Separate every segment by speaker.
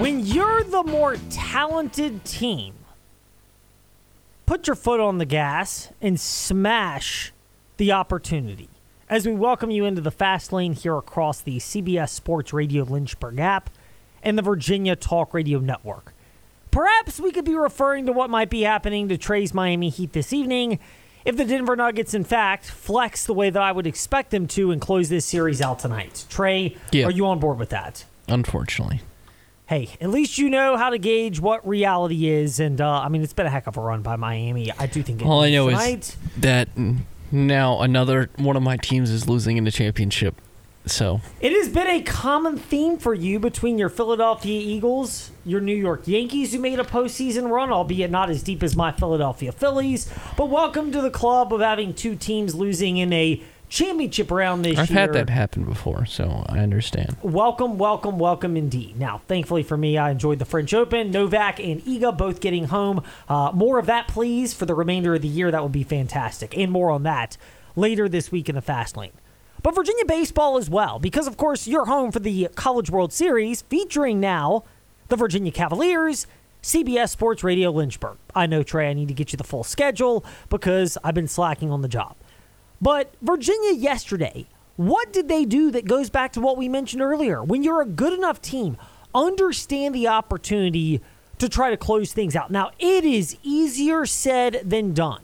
Speaker 1: When you're the more talented team, put your foot on the gas and smash the opportunity. As we welcome you into the fast lane here across the CBS Sports Radio Lynchburg app and the Virginia Talk Radio Network. Perhaps we could be referring to what might be happening to Trey's Miami Heat this evening if the Denver Nuggets, in fact, flex the way that I would expect them to and close this series out tonight. Trey,
Speaker 2: Yeah.
Speaker 1: are you on board with that?
Speaker 2: Unfortunately.
Speaker 1: Hey, at least you know how to gauge what reality is. And uh, I mean, it's been a heck of a run by Miami. I do think it
Speaker 2: All I know
Speaker 1: tonight.
Speaker 2: is that now another one of my teams is losing in the championship. So
Speaker 1: It has been a common theme for you between your Philadelphia Eagles, your New York Yankees, who made a postseason run, albeit not as deep as my Philadelphia Phillies. But welcome to the club of having two teams losing in a championship round this year.
Speaker 2: I've had that happen before, so I understand.
Speaker 1: Welcome, welcome, welcome indeed. Now, thankfully for me, I enjoyed the French Open. Novak and Iga both getting home. Uh, more of that, please, for the remainder of the year. That would be fantastic. And more on that later this week in the Fast Lane. But Virginia baseball as well, because of course you're home for the College World Series featuring now the Virginia Cavaliers. CBS Sports Radio Lynchburg. I know, Trey, I need to get you the full schedule because I've been slacking on the job. But Virginia yesterday, what did they do that goes back to what we mentioned earlier? When you're a good enough team, understand the opportunity to try to close things out. Now, it is easier said than done.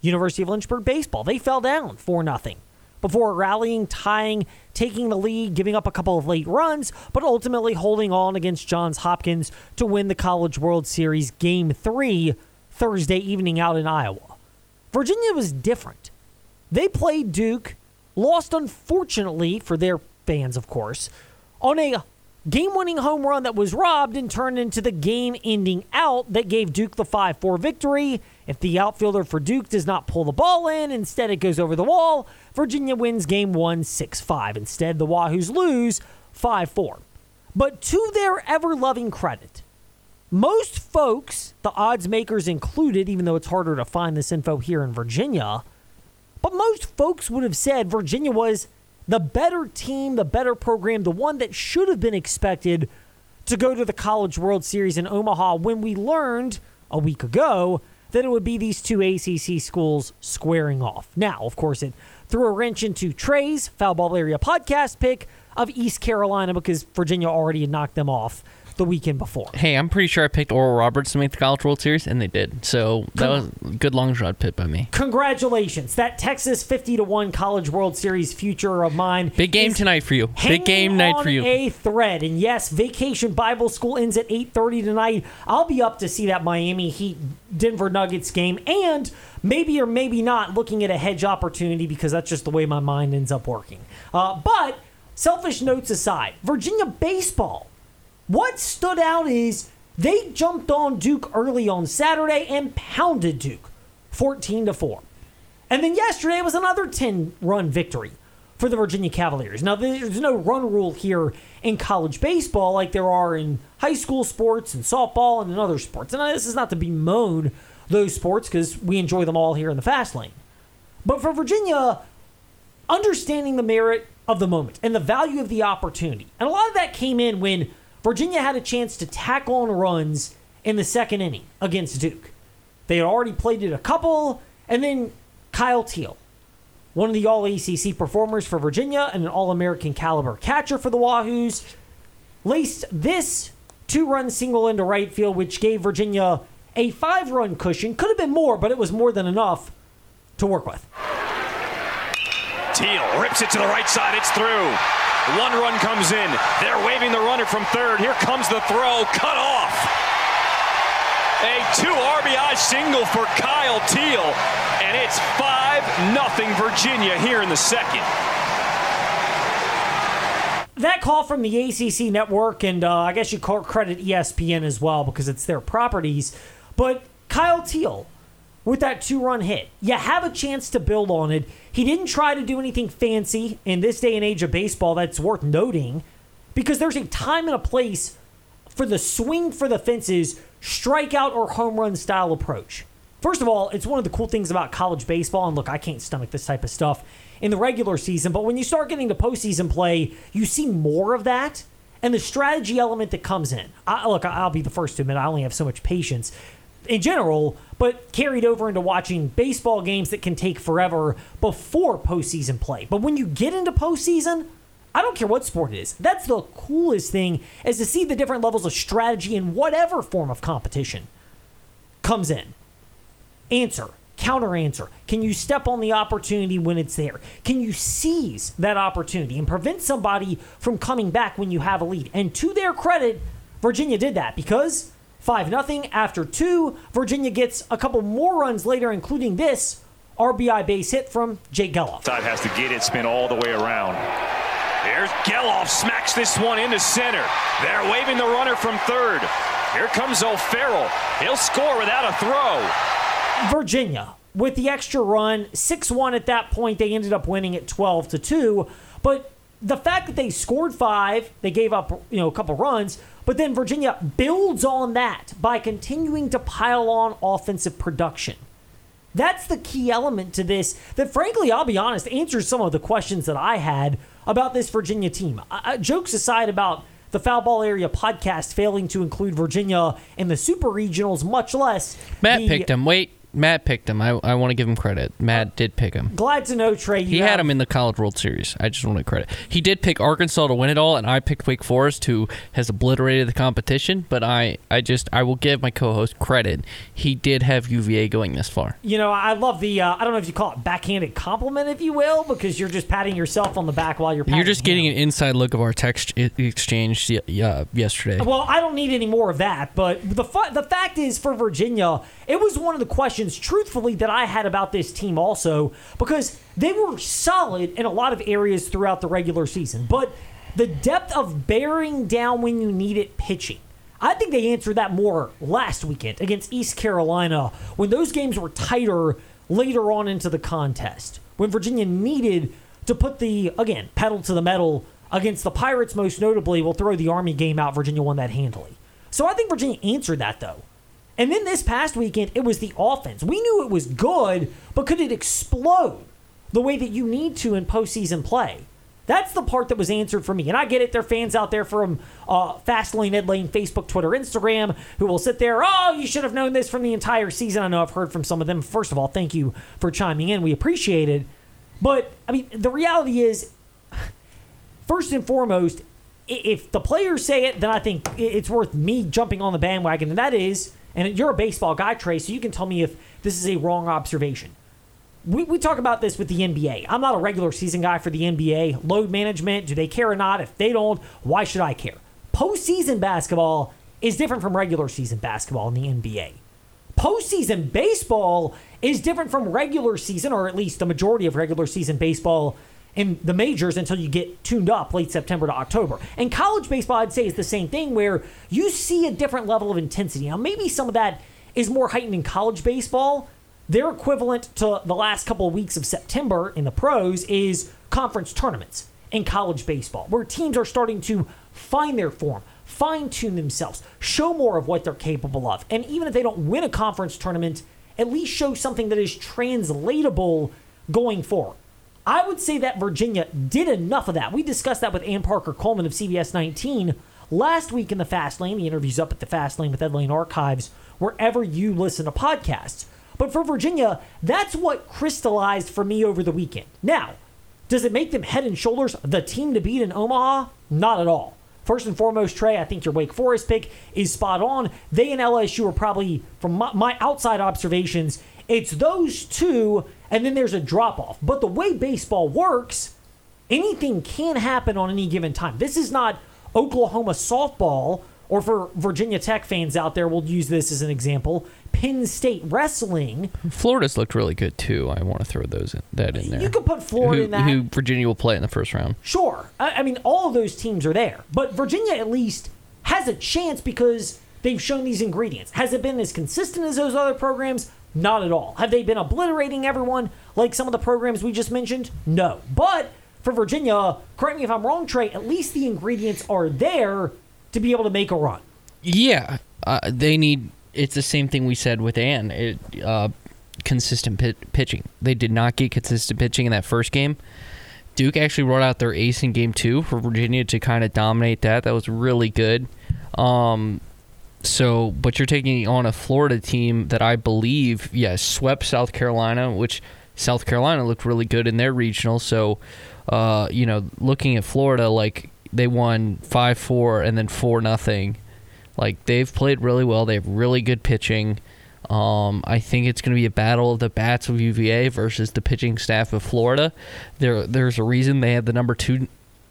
Speaker 1: University of Lynchburg baseball, they fell down 4 nothing before rallying, tying, taking the lead, giving up a couple of late runs, but ultimately holding on against Johns Hopkins to win the College World Series Game 3 Thursday evening out in Iowa. Virginia was different. They played Duke, lost unfortunately for their fans, of course, on a game winning home run that was robbed and turned into the game ending out that gave Duke the 5 4 victory. If the outfielder for Duke does not pull the ball in, instead it goes over the wall, Virginia wins game one 6 5. Instead, the Wahoos lose 5 4. But to their ever loving credit, most folks, the odds makers included, even though it's harder to find this info here in Virginia, but most folks would have said Virginia was the better team, the better program, the one that should have been expected to go to the College World Series in Omaha when we learned a week ago that it would be these two ACC schools squaring off. Now, of course, it threw a wrench into Trey's Foul Ball Area podcast pick of East Carolina because Virginia already had knocked them off the weekend before.
Speaker 2: Hey, I'm pretty sure I picked Oral Roberts to make the College World Series, and they did. So that was a good long shot pick by me.
Speaker 1: Congratulations. That Texas 50 to 1 College World Series future of mine.
Speaker 2: Big game tonight for you. Big game night for you.
Speaker 1: A thread. And yes, Vacation Bible School ends at 8:30 tonight. I'll be up to see that Miami Heat Denver Nuggets game and maybe or maybe not looking at a hedge opportunity because that's just the way my mind ends up working. Uh, but selfish notes aside, Virginia baseball what stood out is they jumped on Duke early on Saturday and pounded Duke 14 to 4. And then yesterday was another 10 run victory for the Virginia Cavaliers. Now, there's no run rule here in college baseball like there are in high school sports and softball and in other sports. And this is not to bemoan those sports because we enjoy them all here in the fast lane. But for Virginia, understanding the merit of the moment and the value of the opportunity. And a lot of that came in when Virginia had a chance to tack on runs in the second inning against Duke. They had already played it a couple, and then Kyle Teel, one of the All ACC performers for Virginia and an All American caliber catcher for the Wahoos, laced this two run single into right field, which gave Virginia a five run cushion. Could have been more, but it was more than enough to work with.
Speaker 3: Teel rips it to the right side. It's through. One run comes in. They're waving the runner from third. Here comes the throw. Cut off. A two RBI single for Kyle Teel. And it's 5 nothing Virginia here in the second.
Speaker 1: that call from the ACC network, and uh, I guess you credit ESPN as well because it's their properties. But Kyle Teel with that two run hit, you have a chance to build on it. He didn't try to do anything fancy in this day and age of baseball that's worth noting because there's a time and a place for the swing for the fences, strikeout or home run style approach. First of all, it's one of the cool things about college baseball, and look, I can't stomach this type of stuff in the regular season, but when you start getting to postseason play, you see more of that. and the strategy element that comes in. I, look, I'll be the first to admit I only have so much patience in general, but carried over into watching baseball games that can take forever before postseason play. But when you get into postseason, I don't care what sport it is. That's the coolest thing is to see the different levels of strategy in whatever form of competition comes in. Answer, counter answer. Can you step on the opportunity when it's there? Can you seize that opportunity and prevent somebody from coming back when you have a lead? And to their credit, Virginia did that because 5 0 after two, Virginia gets a couple more runs later, including this RBI base hit from Jake Gelof.
Speaker 3: Side has to get it, spin all the way around. There's Gelof, smacks this one into center. They're waving the runner from third. Here comes O'Farrell. He'll score without a throw.
Speaker 1: Virginia with the extra run, 6-1 at that point, they ended up winning at 12 to 2, but the fact that they scored 5, they gave up, you know, a couple runs, but then Virginia builds on that by continuing to pile on offensive production. That's the key element to this that, frankly, I'll be honest, answers some of the questions that I had about this Virginia team. Uh, jokes aside about the Foul Ball Area podcast failing to include Virginia in the Super Regionals, much less.
Speaker 2: Matt
Speaker 1: the,
Speaker 2: picked him. Wait, Matt picked him. I, I want to give him credit. Matt did pick him.
Speaker 1: Glad to know, Trey.
Speaker 2: he
Speaker 1: have,
Speaker 2: had him in the College World Series. I just want to credit. He did pick Arkansas to win it all, and I picked Wake Forest, who has obliterated the competition. But I, I just I will give my co-host credit. He did have UVA going this far.
Speaker 1: You know, I love the uh, I don't know if you call it backhanded compliment, if you will, because you're just patting yourself on the back while you're.
Speaker 2: You're just
Speaker 1: him.
Speaker 2: getting an inside look of our text exchange uh, yesterday.
Speaker 1: Well, I don't need any more of that, but the fu- the fact is for Virginia, it was one of the questions, truthfully that I had about this team also because they were solid in a lot of areas throughout the regular season. But the depth of bearing down when you need it pitching. I think they answered that more last weekend against East Carolina when those games were tighter later on into the contest. When Virginia needed to put the, again, pedal to the metal against the Pirates, most notably, We'll throw the Army game out. Virginia won that handily. So I think Virginia answered that, though. And then this past weekend, it was the offense. We knew it was good, but could it explode the way that you need to in postseason play? That's the part that was answered for me. And I get it. There are fans out there from uh, Fastlane, Ed Lane, Facebook, Twitter, Instagram who will sit there, oh, you should have known this from the entire season. I know I've heard from some of them. First of all, thank you for chiming in. We appreciate it. But, I mean, the reality is, first and foremost, if the players say it, then I think it's worth me jumping on the bandwagon. And that is and you're a baseball guy, Trey, so you can tell me if this is a wrong observation. We, we talk about this with the NBA. I'm not a regular season guy for the NBA. Load management, do they care or not? If they don't, why should I care? Postseason basketball is different from regular season basketball in the NBA. Postseason baseball is different from regular season, or at least the majority of regular season baseball in the majors until you get tuned up late September to October. And college baseball, I'd say, is the same thing where you see a different level of intensity. Now, maybe some of that is more heightened in college baseball. Their equivalent to the last couple of weeks of September in the pros is conference tournaments in college baseball, where teams are starting to find their form, fine tune themselves, show more of what they're capable of. And even if they don't win a conference tournament, at least show something that is translatable going forward. I would say that Virginia did enough of that. We discussed that with Ann Parker Coleman of CBS 19 last week in the Fast Lane. The interview's up at the Fast Lane with Ed Lane Archives, wherever you listen to podcasts. But for Virginia, that's what crystallized for me over the weekend. Now, does it make them head and shoulders the team to beat in Omaha? Not at all. First and foremost, Trey, I think your Wake Forest pick is spot on. They and LSU are probably, from my, my outside observations, it's those two and then there's a drop off. But the way baseball works, anything can happen on any given time. This is not Oklahoma softball, or for Virginia Tech fans out there, we'll use this as an example. Penn State wrestling.
Speaker 2: Florida's looked really good too. I want to throw those in, that in there.
Speaker 1: You could put Florida
Speaker 2: who,
Speaker 1: in that.
Speaker 2: Who Virginia will play in the first round?
Speaker 1: Sure. I, I mean, all of those teams are there, but Virginia at least has a chance because they've shown these ingredients. Has it been as consistent as those other programs? Not at all. Have they been obliterating everyone like some of the programs we just mentioned? No. But for Virginia, correct me if I'm wrong, Trey, at least the ingredients are there to be able to make a run.
Speaker 2: Yeah. Uh, they need, it's the same thing we said with Ann. It, uh, consistent pit, pitching. They did not get consistent pitching in that first game. Duke actually brought out their ace in game two for Virginia to kind of dominate that. That was really good. Um, so, but you're taking on a Florida team that I believe, yes, swept South Carolina, which South Carolina looked really good in their regional. So, uh, you know, looking at Florida, like they won five four and then four nothing. Like they've played really well. They have really good pitching. Um, I think it's going to be a battle of the bats of UVA versus the pitching staff of Florida. There, there's a reason they have the number two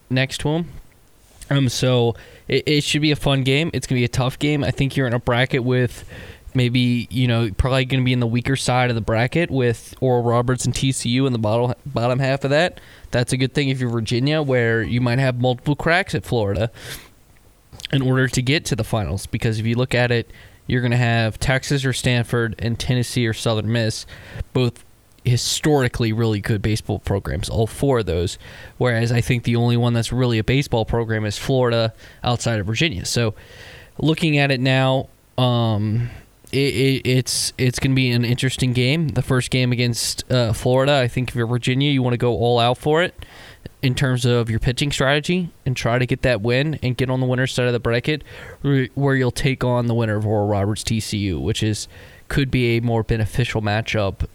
Speaker 2: next to them. Um, so it, it should be a fun game. It's going to be a tough game. I think you're in a bracket with maybe you know probably going to be in the weaker side of the bracket with Oral Roberts and TCU in the bottom bottom half of that. That's a good thing if you're Virginia, where you might have multiple cracks at Florida in order to get to the finals. Because if you look at it, you're going to have Texas or Stanford and Tennessee or Southern Miss, both historically really good baseball programs, all four of those. Whereas I think the only one that's really a baseball program is Florida outside of Virginia. So looking at it now, um, it, it, it's it's going to be an interesting game. The first game against uh, Florida, I think if you're Virginia, you want to go all out for it in terms of your pitching strategy and try to get that win and get on the winner's side of the bracket where you'll take on the winner of Oral Roberts TCU, which is could be a more beneficial matchup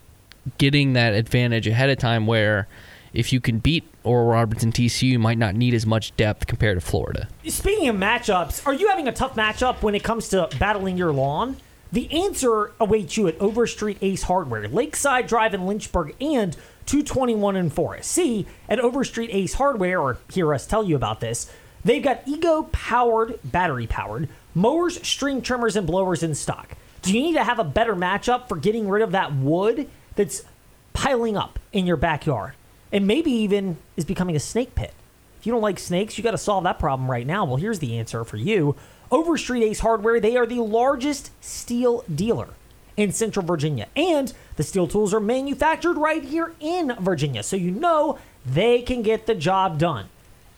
Speaker 2: getting that advantage ahead of time where if you can beat Oral Roberts and TCU, you might not need as much depth compared to Florida.
Speaker 1: Speaking of matchups, are you having a tough matchup when it comes to battling your lawn? The answer awaits you at Overstreet Ace Hardware, Lakeside Drive in Lynchburg, and 221 in Forest. See, at Overstreet Ace Hardware, or hear us tell you about this, they've got ego powered, battery powered mowers, string trimmers, and blowers in stock. Do you need to have a better matchup for getting rid of that wood that's piling up in your backyard and maybe even is becoming a snake pit? If you don't like snakes, you got to solve that problem right now. Well, here's the answer for you. Overstreet Ace Hardware, they are the largest Stihl dealer in Central Virginia. And the Stihl tools are manufactured right here in Virginia. So you know they can get the job done.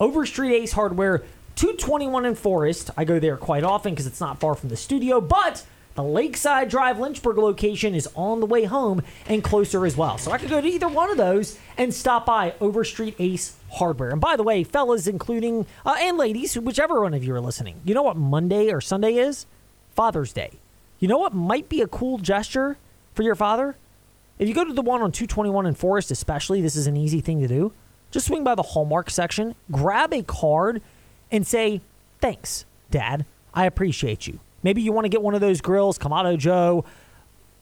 Speaker 1: Overstreet Ace Hardware, 221 in Forest. I go there quite often because it's not far from the studio, but the Lakeside Drive Lynchburg location is on the way home and closer as well. So I could go to either one of those and stop by Overstreet Ace Hardware. And by the way, fellas, including, uh, and ladies, whichever one of you are listening, you know what Monday or Sunday is? Father's Day. You know what might be a cool gesture for your father? If you go to the one on 221 and Forest, especially, this is an easy thing to do. Just swing by the Hallmark section, grab a card, and say, Thanks, Dad. I appreciate you. Maybe you want to get one of those grills, Kamado Joe,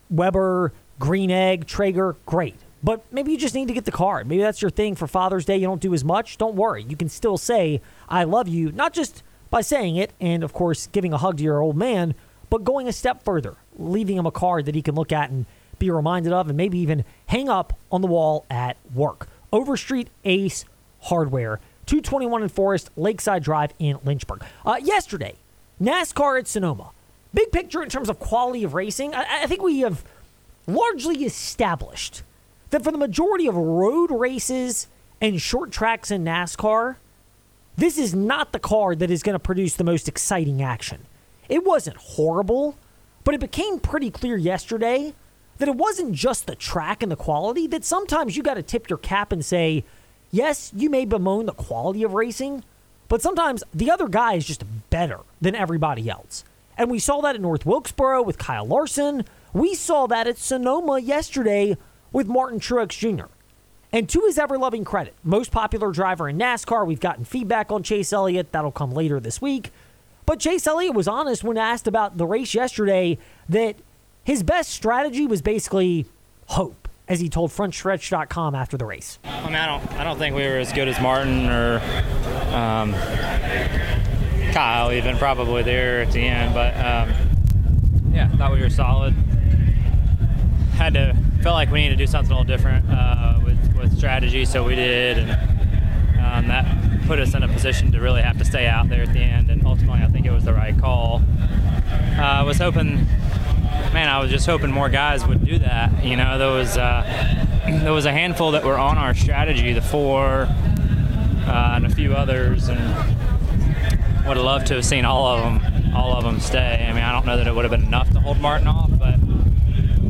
Speaker 1: Weber, Green Egg, Traeger, great. But maybe you just need to get the card. Maybe that's your thing for Father's Day. You don't do as much. Don't worry. You can still say, I love you, not just by saying it and, of course, giving a hug to your old man, but going a step further, leaving him a card that he can look at and be reminded of and maybe even hang up on the wall at work. Overstreet Ace Hardware, 221 in Forest, Lakeside Drive in Lynchburg. Uh, yesterday, NASCAR at Sonoma. Big picture in terms of quality of racing, I, I think we have largely established that for the majority of road races and short tracks in NASCAR, this is not the car that is going to produce the most exciting action. It wasn't horrible, but it became pretty clear yesterday that it wasn't just the track and the quality, that sometimes you got to tip your cap and say, yes, you may bemoan the quality of racing, but sometimes the other guy is just better than everybody else. And we saw that at North Wilkesboro with Kyle Larson. We saw that at Sonoma yesterday with Martin Truex Jr. And to his ever loving credit, most popular driver in NASCAR, we've gotten feedback on Chase Elliott. That'll come later this week. But Chase Elliott was honest when asked about the race yesterday that his best strategy was basically hope, as he told FrontStretch.com after the race.
Speaker 4: I mean, I don't, I don't think we were as good as Martin or um, Kyle, even probably there at the end. But um, yeah, thought we were solid. Had to felt like we needed to do something a little different uh, with with strategy, so we did, and um, that put us in a position to really have to stay out there at the end. And ultimately, I think it was the right call. Uh, I was hoping, man, I was just hoping more guys would do that. You know, there was uh, there was a handful that were on our strategy, the four uh, and a few others, and would have loved to have seen all of them, all of them stay. I mean, I don't know that it would have been enough to hold Martin off, but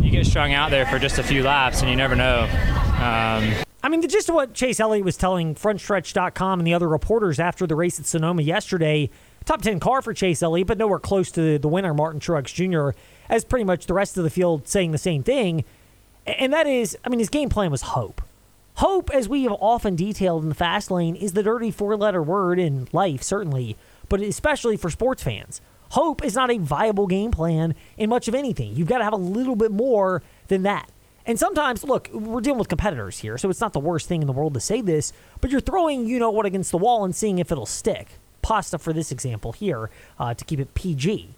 Speaker 4: you get strung out there for just a few laps, and you never know. Um,
Speaker 1: I mean, the gist of what Chase Elliott was telling FrontStretch.com and the other reporters after the race at Sonoma yesterday, top 10 car for Chase Elliott, but nowhere close to the winner, Martin Truex Jr., as pretty much the rest of the field saying the same thing. And that is, I mean, his game plan was hope. Hope, as we have often detailed in the fast lane, is the dirty four letter word in life, certainly, but especially for sports fans. Hope is not a viable game plan in much of anything. You've got to have a little bit more than that. And sometimes, look, we're dealing with competitors here, so it's not the worst thing in the world to say this, but you're throwing you know what against the wall and seeing if it'll stick. Pasta for this example here, uh, to keep it PG.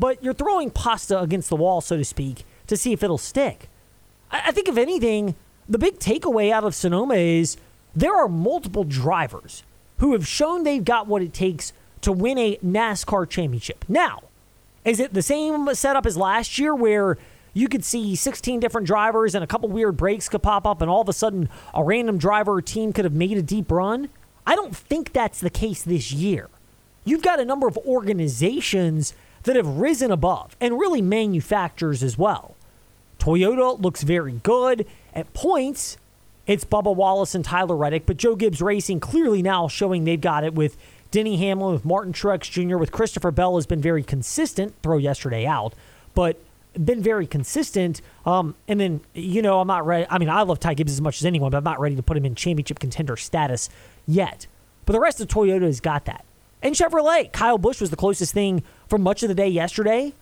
Speaker 1: But you're throwing pasta against the wall, so to speak, to see if it'll stick. I, I think, if anything, the big takeaway out of Sonoma is there are multiple drivers who have shown they've got what it takes to win a NASCAR championship. Now, is it the same setup as last year where you could see 16 different drivers and a couple weird breaks could pop up and all of a sudden a random driver or team could have made a deep run? I don't think that's the case this year. You've got a number of organizations that have risen above and really manufacturers as well. Toyota looks very good. At points, it's Bubba Wallace and Tyler Reddick, but Joe Gibbs Racing clearly now showing they've got it with Denny Hamlin, with Martin Truex Jr., with Christopher Bell has been very consistent. Throw yesterday out, but been very consistent. Um, and then, you know, I'm not ready. I mean, I love Ty Gibbs as much as anyone, but I'm not ready to put him in championship contender status yet. But the rest of Toyota has got that. And Chevrolet, Kyle Busch was the closest thing for much of the day yesterday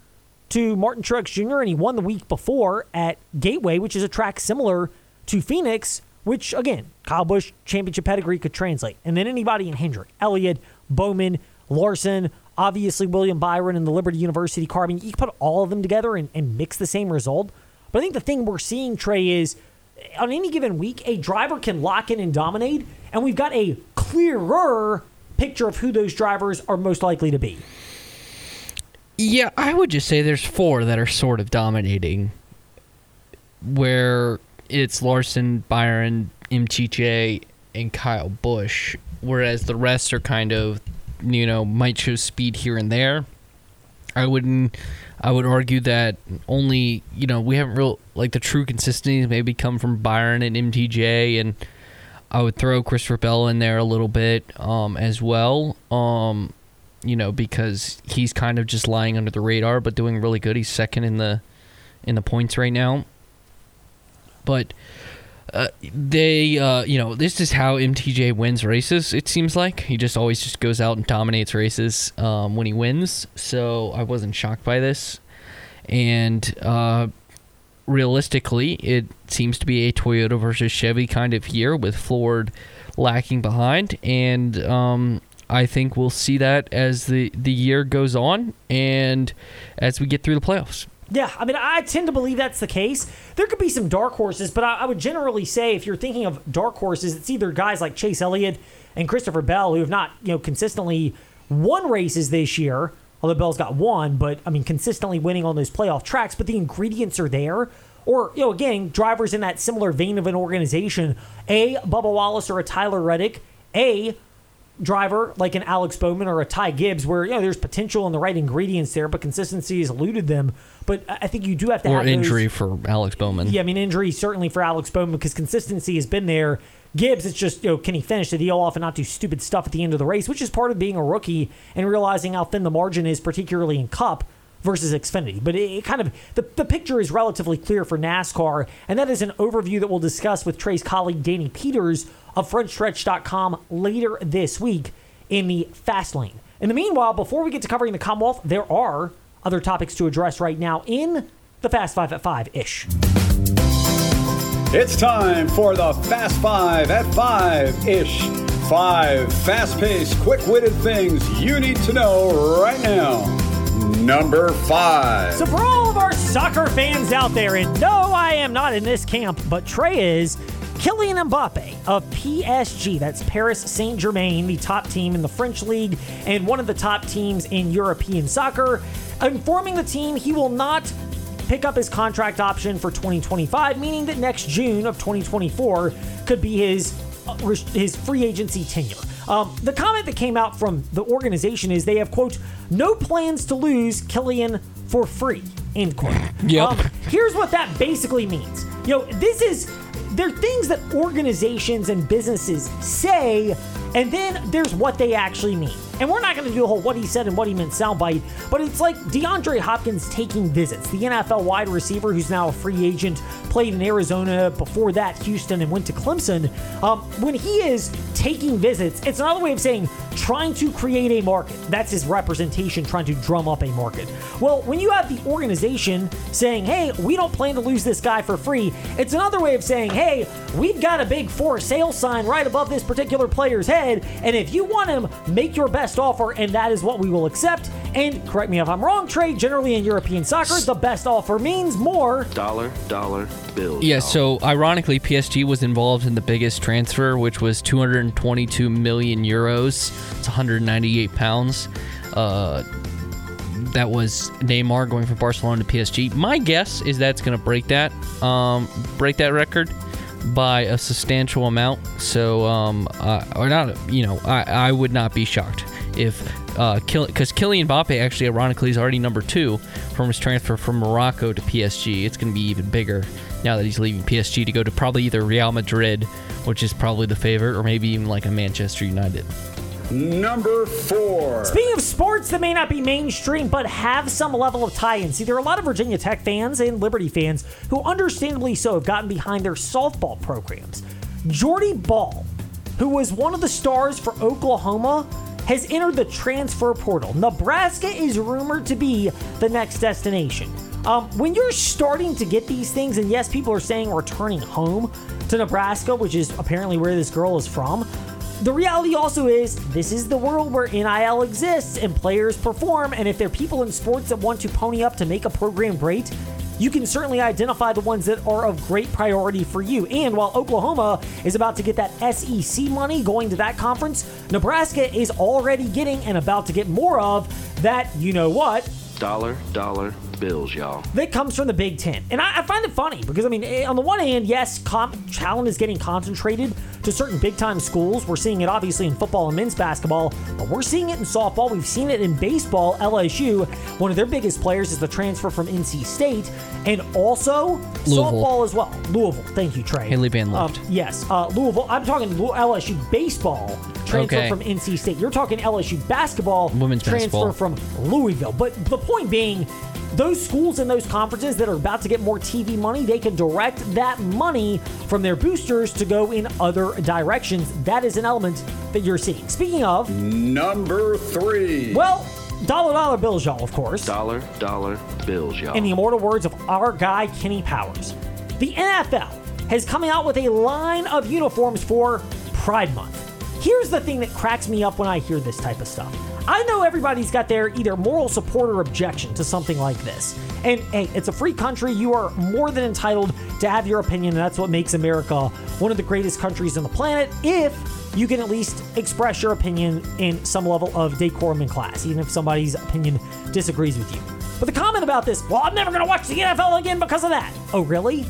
Speaker 1: to Martin Truex Jr., and he won the week before at Gateway, which is a track similar to Phoenix, which, again, Kyle Busch championship pedigree could translate. And then anybody in Hendrick, Elliott, Bowman, Larson, obviously William Byron and the Liberty University car. I mean, you can put all of them together and, and mix the same result. But I think the thing we're seeing, Trey, is on any given week, a driver can lock in and dominate, and we've got a clearer picture of who those drivers are most likely to be.
Speaker 2: Yeah, I would just say there's four that are sort of dominating, where it's Larson, Byron, MTJ, and Kyle Busch, whereas the rest are kind of, you know, might show speed here and there. I wouldn't. I would argue that only you know we haven't real like the true consistency maybe come from Byron and MTJ, and I would throw Christopher Bell in there a little bit um, as well. Um, you know, because he's kind of just lying under the radar, but doing really good. He's second in the in the points right now. But uh, they, uh, you know, this is how MTJ wins races. It seems like he just always just goes out and dominates races um, when he wins. So I wasn't shocked by this, and uh, realistically, it seems to be a Toyota versus Chevy kind of year with Ford lacking behind, and um, I think we'll see that as the the year goes on and as we get through the playoffs.
Speaker 1: Yeah, I mean, I tend to believe that's the case. There could be some dark horses, but I, I, would generally say if you're thinking of dark horses, it's either guys like Chase Elliott and Christopher Bell who have not, you know, consistently won races this year. Although Bell's got one, but I mean, consistently winning on those playoff tracks. But the ingredients are there. Or, you know, again, drivers in that similar vein of an organization. A, Bubba Wallace or a Tyler Reddick. A, driver like an Alex Bowman or a Ty Gibbs, where you know there's potential and the right ingredients there, but consistency has eluded them. But I think you do have to
Speaker 2: or injury
Speaker 1: those,
Speaker 2: for Alex Bowman.
Speaker 1: Yeah, I mean injury certainly for Alex Bowman because consistency has been there. Gibbs, it's just you know can he finish the deal off and not do stupid stuff at the end of the race, which is part of being a rookie and realizing how thin the margin is, particularly in Cup versus Xfinity. But it, it, kind of the, the picture is relatively clear for NASCAR, and that is an overview that we'll discuss with Trey's colleague Danny Peters of FrontStretch.com later this week in the fast lane. In the meanwhile, before we get to covering the Commonwealth, there are other topics to address right now in the Fast Five at Five ish.
Speaker 5: It's time for the Fast Five at Five ish. Five fast paced, quick witted things you need to know right now. Number five.
Speaker 1: So, for all of our soccer fans out there, and no, I am not in this camp, but Trey is. Kylian Mbappe of PSG, that's Paris Saint Germain, the top team in the French league and one of the top teams in European soccer, informing the team he will not pick up his contract option for 2025, meaning that next June of 2024 could be his uh, his free agency tenure. Um, the comment that came out from the organization is they have quote no plans to lose Kylian for free end quote.
Speaker 2: Yep. Um,
Speaker 1: here's what that basically means. You know, this is they're things that organizations and businesses say, and then there's what they actually mean. And we're not going to do a whole what he said and what he meant soundbite, but it's like DeAndre Hopkins taking visits. The NFL wide receiver, who's now a free agent, played in Arizona, before that, Houston, and went to Clemson. Um, when he is taking visits, it's another way of saying trying to create a market. That's his representation, trying to drum up a market. Well, when you have the organization saying, hey, we don't plan to lose this guy for free, it's another way of saying, hey, we've got a big for sale sign right above this particular player's head, and if you want him, make your best offer, and that is what we will accept. And correct me if I'm wrong, Trey, generally in European soccer, the best offer means more.
Speaker 6: Dollar, dollar, bill.
Speaker 2: Yeah,
Speaker 6: y'all.
Speaker 2: so ironically, PSG was involved in the biggest transfer, which was 222 million euros. It's 198 pounds. Uh, that was Neymar going from Barcelona to PSG. My guess is that's going to break that, um, break that record by a substantial amount. So, um, uh, or not, you know, I, I would not be shocked if, uh, because Kylian Mbappe actually, ironically, is already number two from his transfer from Morocco to PSG. It's going to be even bigger now that he's leaving PSG to go to probably either Real Madrid, which is probably the favorite, or maybe even like a Manchester United.
Speaker 5: Number four.
Speaker 1: Speaking of sports that may not be mainstream but have some level of tie in, see, there are a lot of Virginia Tech fans and Liberty fans who, understandably so, have gotten behind their softball programs. Jordy Bahl, who was one of the stars for Oklahoma, has entered the transfer portal. Nebraska is rumored to be the next destination. Um, when you're starting to get these things, and yes, people are saying returning home to Nebraska, which is apparently where this girl is from, the reality also is this is the world where NIL exists and players perform. And if there are people in sports that want to pony up to make a program great, you can certainly identify the ones that are of great priority for you. And while Oklahoma is about to get that SEC money going to that conference, Nebraska is already getting and about to get more of that, you know what,
Speaker 6: Dollar, dollar, bills, y'all.
Speaker 1: that comes from the Big Ten. And I, I find it funny because, I mean, eh, on the one hand, yes, com- talent is getting concentrated to certain big time schools. We're seeing it obviously in football and men's basketball, but we're seeing it in softball. We've seen it in baseball. LSU, one of their biggest players is the transfer from NC State, and also
Speaker 2: Louisville.
Speaker 1: softball as well. Louisville. Thank you, Trey.
Speaker 2: Hailey Van Lith.
Speaker 1: yes, uh, Louisville. I'm talking Lou- LSU baseball transfer
Speaker 2: Okay.
Speaker 1: from NC State. You're talking LSU basketball
Speaker 2: Women's
Speaker 1: transfer
Speaker 2: basketball.
Speaker 1: from Louisville. But the point being, those schools and those conferences that are about to get more TV money, they can direct that money from their boosters to go in other directions. That is an element that you're seeing. Speaking of,
Speaker 5: Number three.
Speaker 1: well, dollar dollar bills, y'all, of course.
Speaker 6: Dollar, dollar, bills, y'all.
Speaker 1: In the immortal words of our guy Kenny Powers, the NFL has come out with a line of uniforms for Pride Month. Here's the thing that cracks me up when I hear this type of stuff. I know everybody's got their either moral support or objection to something like this. And hey, it's a free country. You are more than entitled to have your opinion, and that's what makes America one of the greatest countries on the planet if you can at least express your opinion in some level of decorum and class, even if somebody's opinion disagrees with you. But the comment about this, well, I'm never going to watch the NFL again because of that. Oh, really?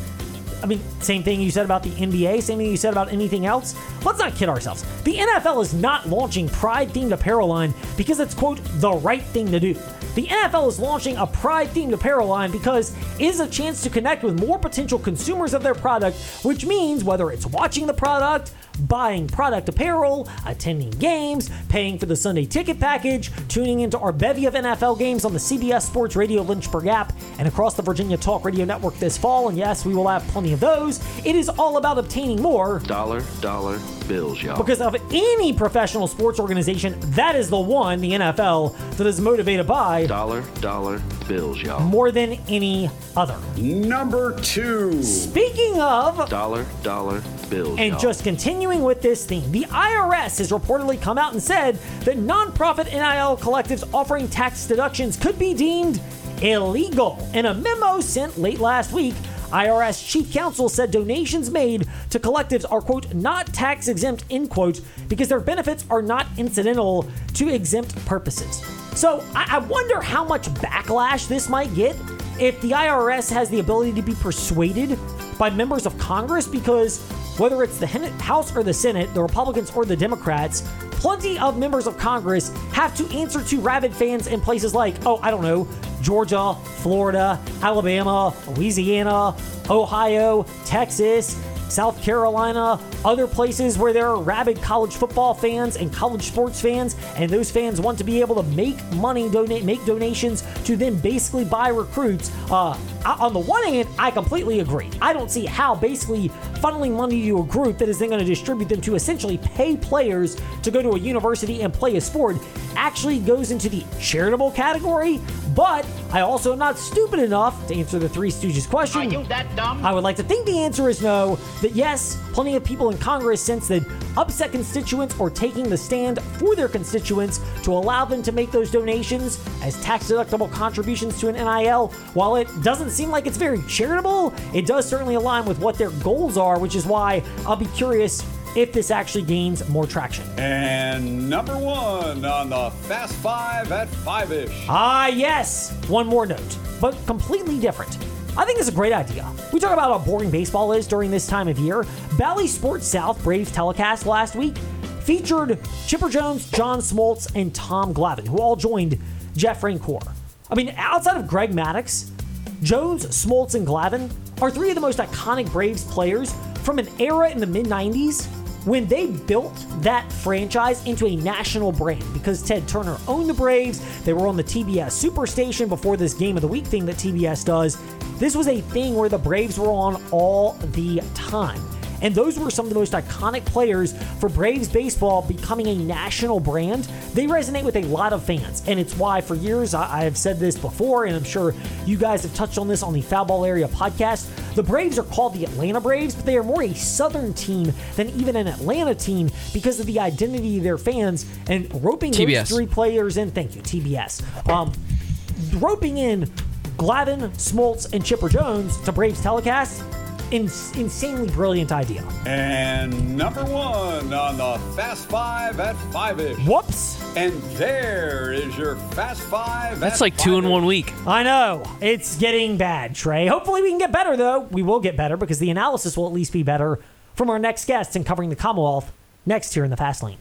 Speaker 1: I mean, same thing you said about the NBA, same thing you said about anything else. Let's not kid ourselves. The NFL is not launching pride themed apparel line because it's, quote, the right thing to do. The NFL is launching a pride themed apparel line because it is a chance to connect with more potential consumers of their product, which means whether it's watching the product, buying product apparel, attending games, paying for the Sunday ticket package, tuning into our bevy of NFL games on the CBS Sports Radio Lynchburg app and across the Virginia Talk Radio Network this fall. And yes, we will have plenty of those. It is all about obtaining more
Speaker 6: Dollar, dollar, bills, y'all.
Speaker 1: because of any professional sports organization, that is the one, the NFL, that is motivated by
Speaker 6: Dollar, dollar, bills, y'all.
Speaker 1: more than any other.
Speaker 5: Number two.
Speaker 1: Speaking of
Speaker 6: Dollar, dollar, bills,
Speaker 1: And
Speaker 6: y'all.
Speaker 1: just continuing with this theme, the IRS has reportedly come out and said that nonprofit NIL collectives offering tax deductions could be deemed illegal. In a memo sent late last week, IRS chief counsel said donations made to collectives are, quote, not tax exempt, end quote, because their benefits are not incidental to exempt purposes. So I, I wonder how much backlash this might get if the IRS has the ability to be persuaded by members of Congress because whether it's the House or the Senate, the Republicans or the Democrats, plenty of members of Congress have to answer to rabid fans in places like, oh, I don't know, Georgia, Florida, Alabama, Louisiana, Ohio, Texas, South Carolina, other places where there are rabid college football fans and college sports fans, and those fans want to be able to make money, donate, make donations to then basically buy recruits. Uh, on the one hand, I completely agree. I don't see how basically funneling money to a group that is then going to distribute them to essentially pay players to go to a university and play a sport actually goes into the charitable category. But I also am not stupid enough to answer the Three Stooges question.
Speaker 7: Are you that dumb?
Speaker 1: I would like to think the answer is no. That yes, plenty of people in Congress sense that upset constituents or taking the stand for their constituents to allow them to make those donations as tax deductible contributions to an NIL, while it doesn't seem like it's very charitable, it does certainly align with what their goals are, which is why I'll be curious if this actually gains more traction.
Speaker 5: And number one on the Fast Five at Five ish.
Speaker 1: Ah, yes. One more note, but completely different. I think it's a great idea. We talk about how boring baseball is during this time of year. Bally Sports South Braves telecast last week featured Chipper Jones, John Smoltz, and Tom Glavine, who all joined Jeff Francoeur. I mean, outside of Greg Maddux, Jones, Smoltz, and Glavine are three of the most iconic Braves players from an era in the mid 90s when they built that franchise into a national brand because Ted Turner owned the Braves. They were on the TBS Superstation before this game of the week thing that TBS does. This was a thing where the Braves were on all the time. And those were some of the most iconic players for Braves baseball becoming a national brand. They resonate with a lot of fans. And it's why, for years, I, I have said this before, and I'm sure you guys have touched on this on the Foul Ball Area podcast. The Braves are called the Atlanta Braves, but they are more a Southern team than even an Atlanta team because of the identity of their fans and roping
Speaker 2: TBS.
Speaker 1: those three players in. Thank you, TBS. Um, roping in Glavine, Smoltz, and Chipper Jones to Braves telecast. In- insanely brilliant idea.
Speaker 5: And number one on the Fast Five at Five ish.
Speaker 1: Whoops.
Speaker 5: And there is your Fast Five.
Speaker 2: That's
Speaker 5: at
Speaker 2: like two in
Speaker 5: Five-ish.
Speaker 2: one week.
Speaker 1: I know. It's getting bad, Trey. Hopefully we can get better, though. We will get better because the analysis will at least be better from our next guests in covering the Commonwealth next here in the Fast Lane.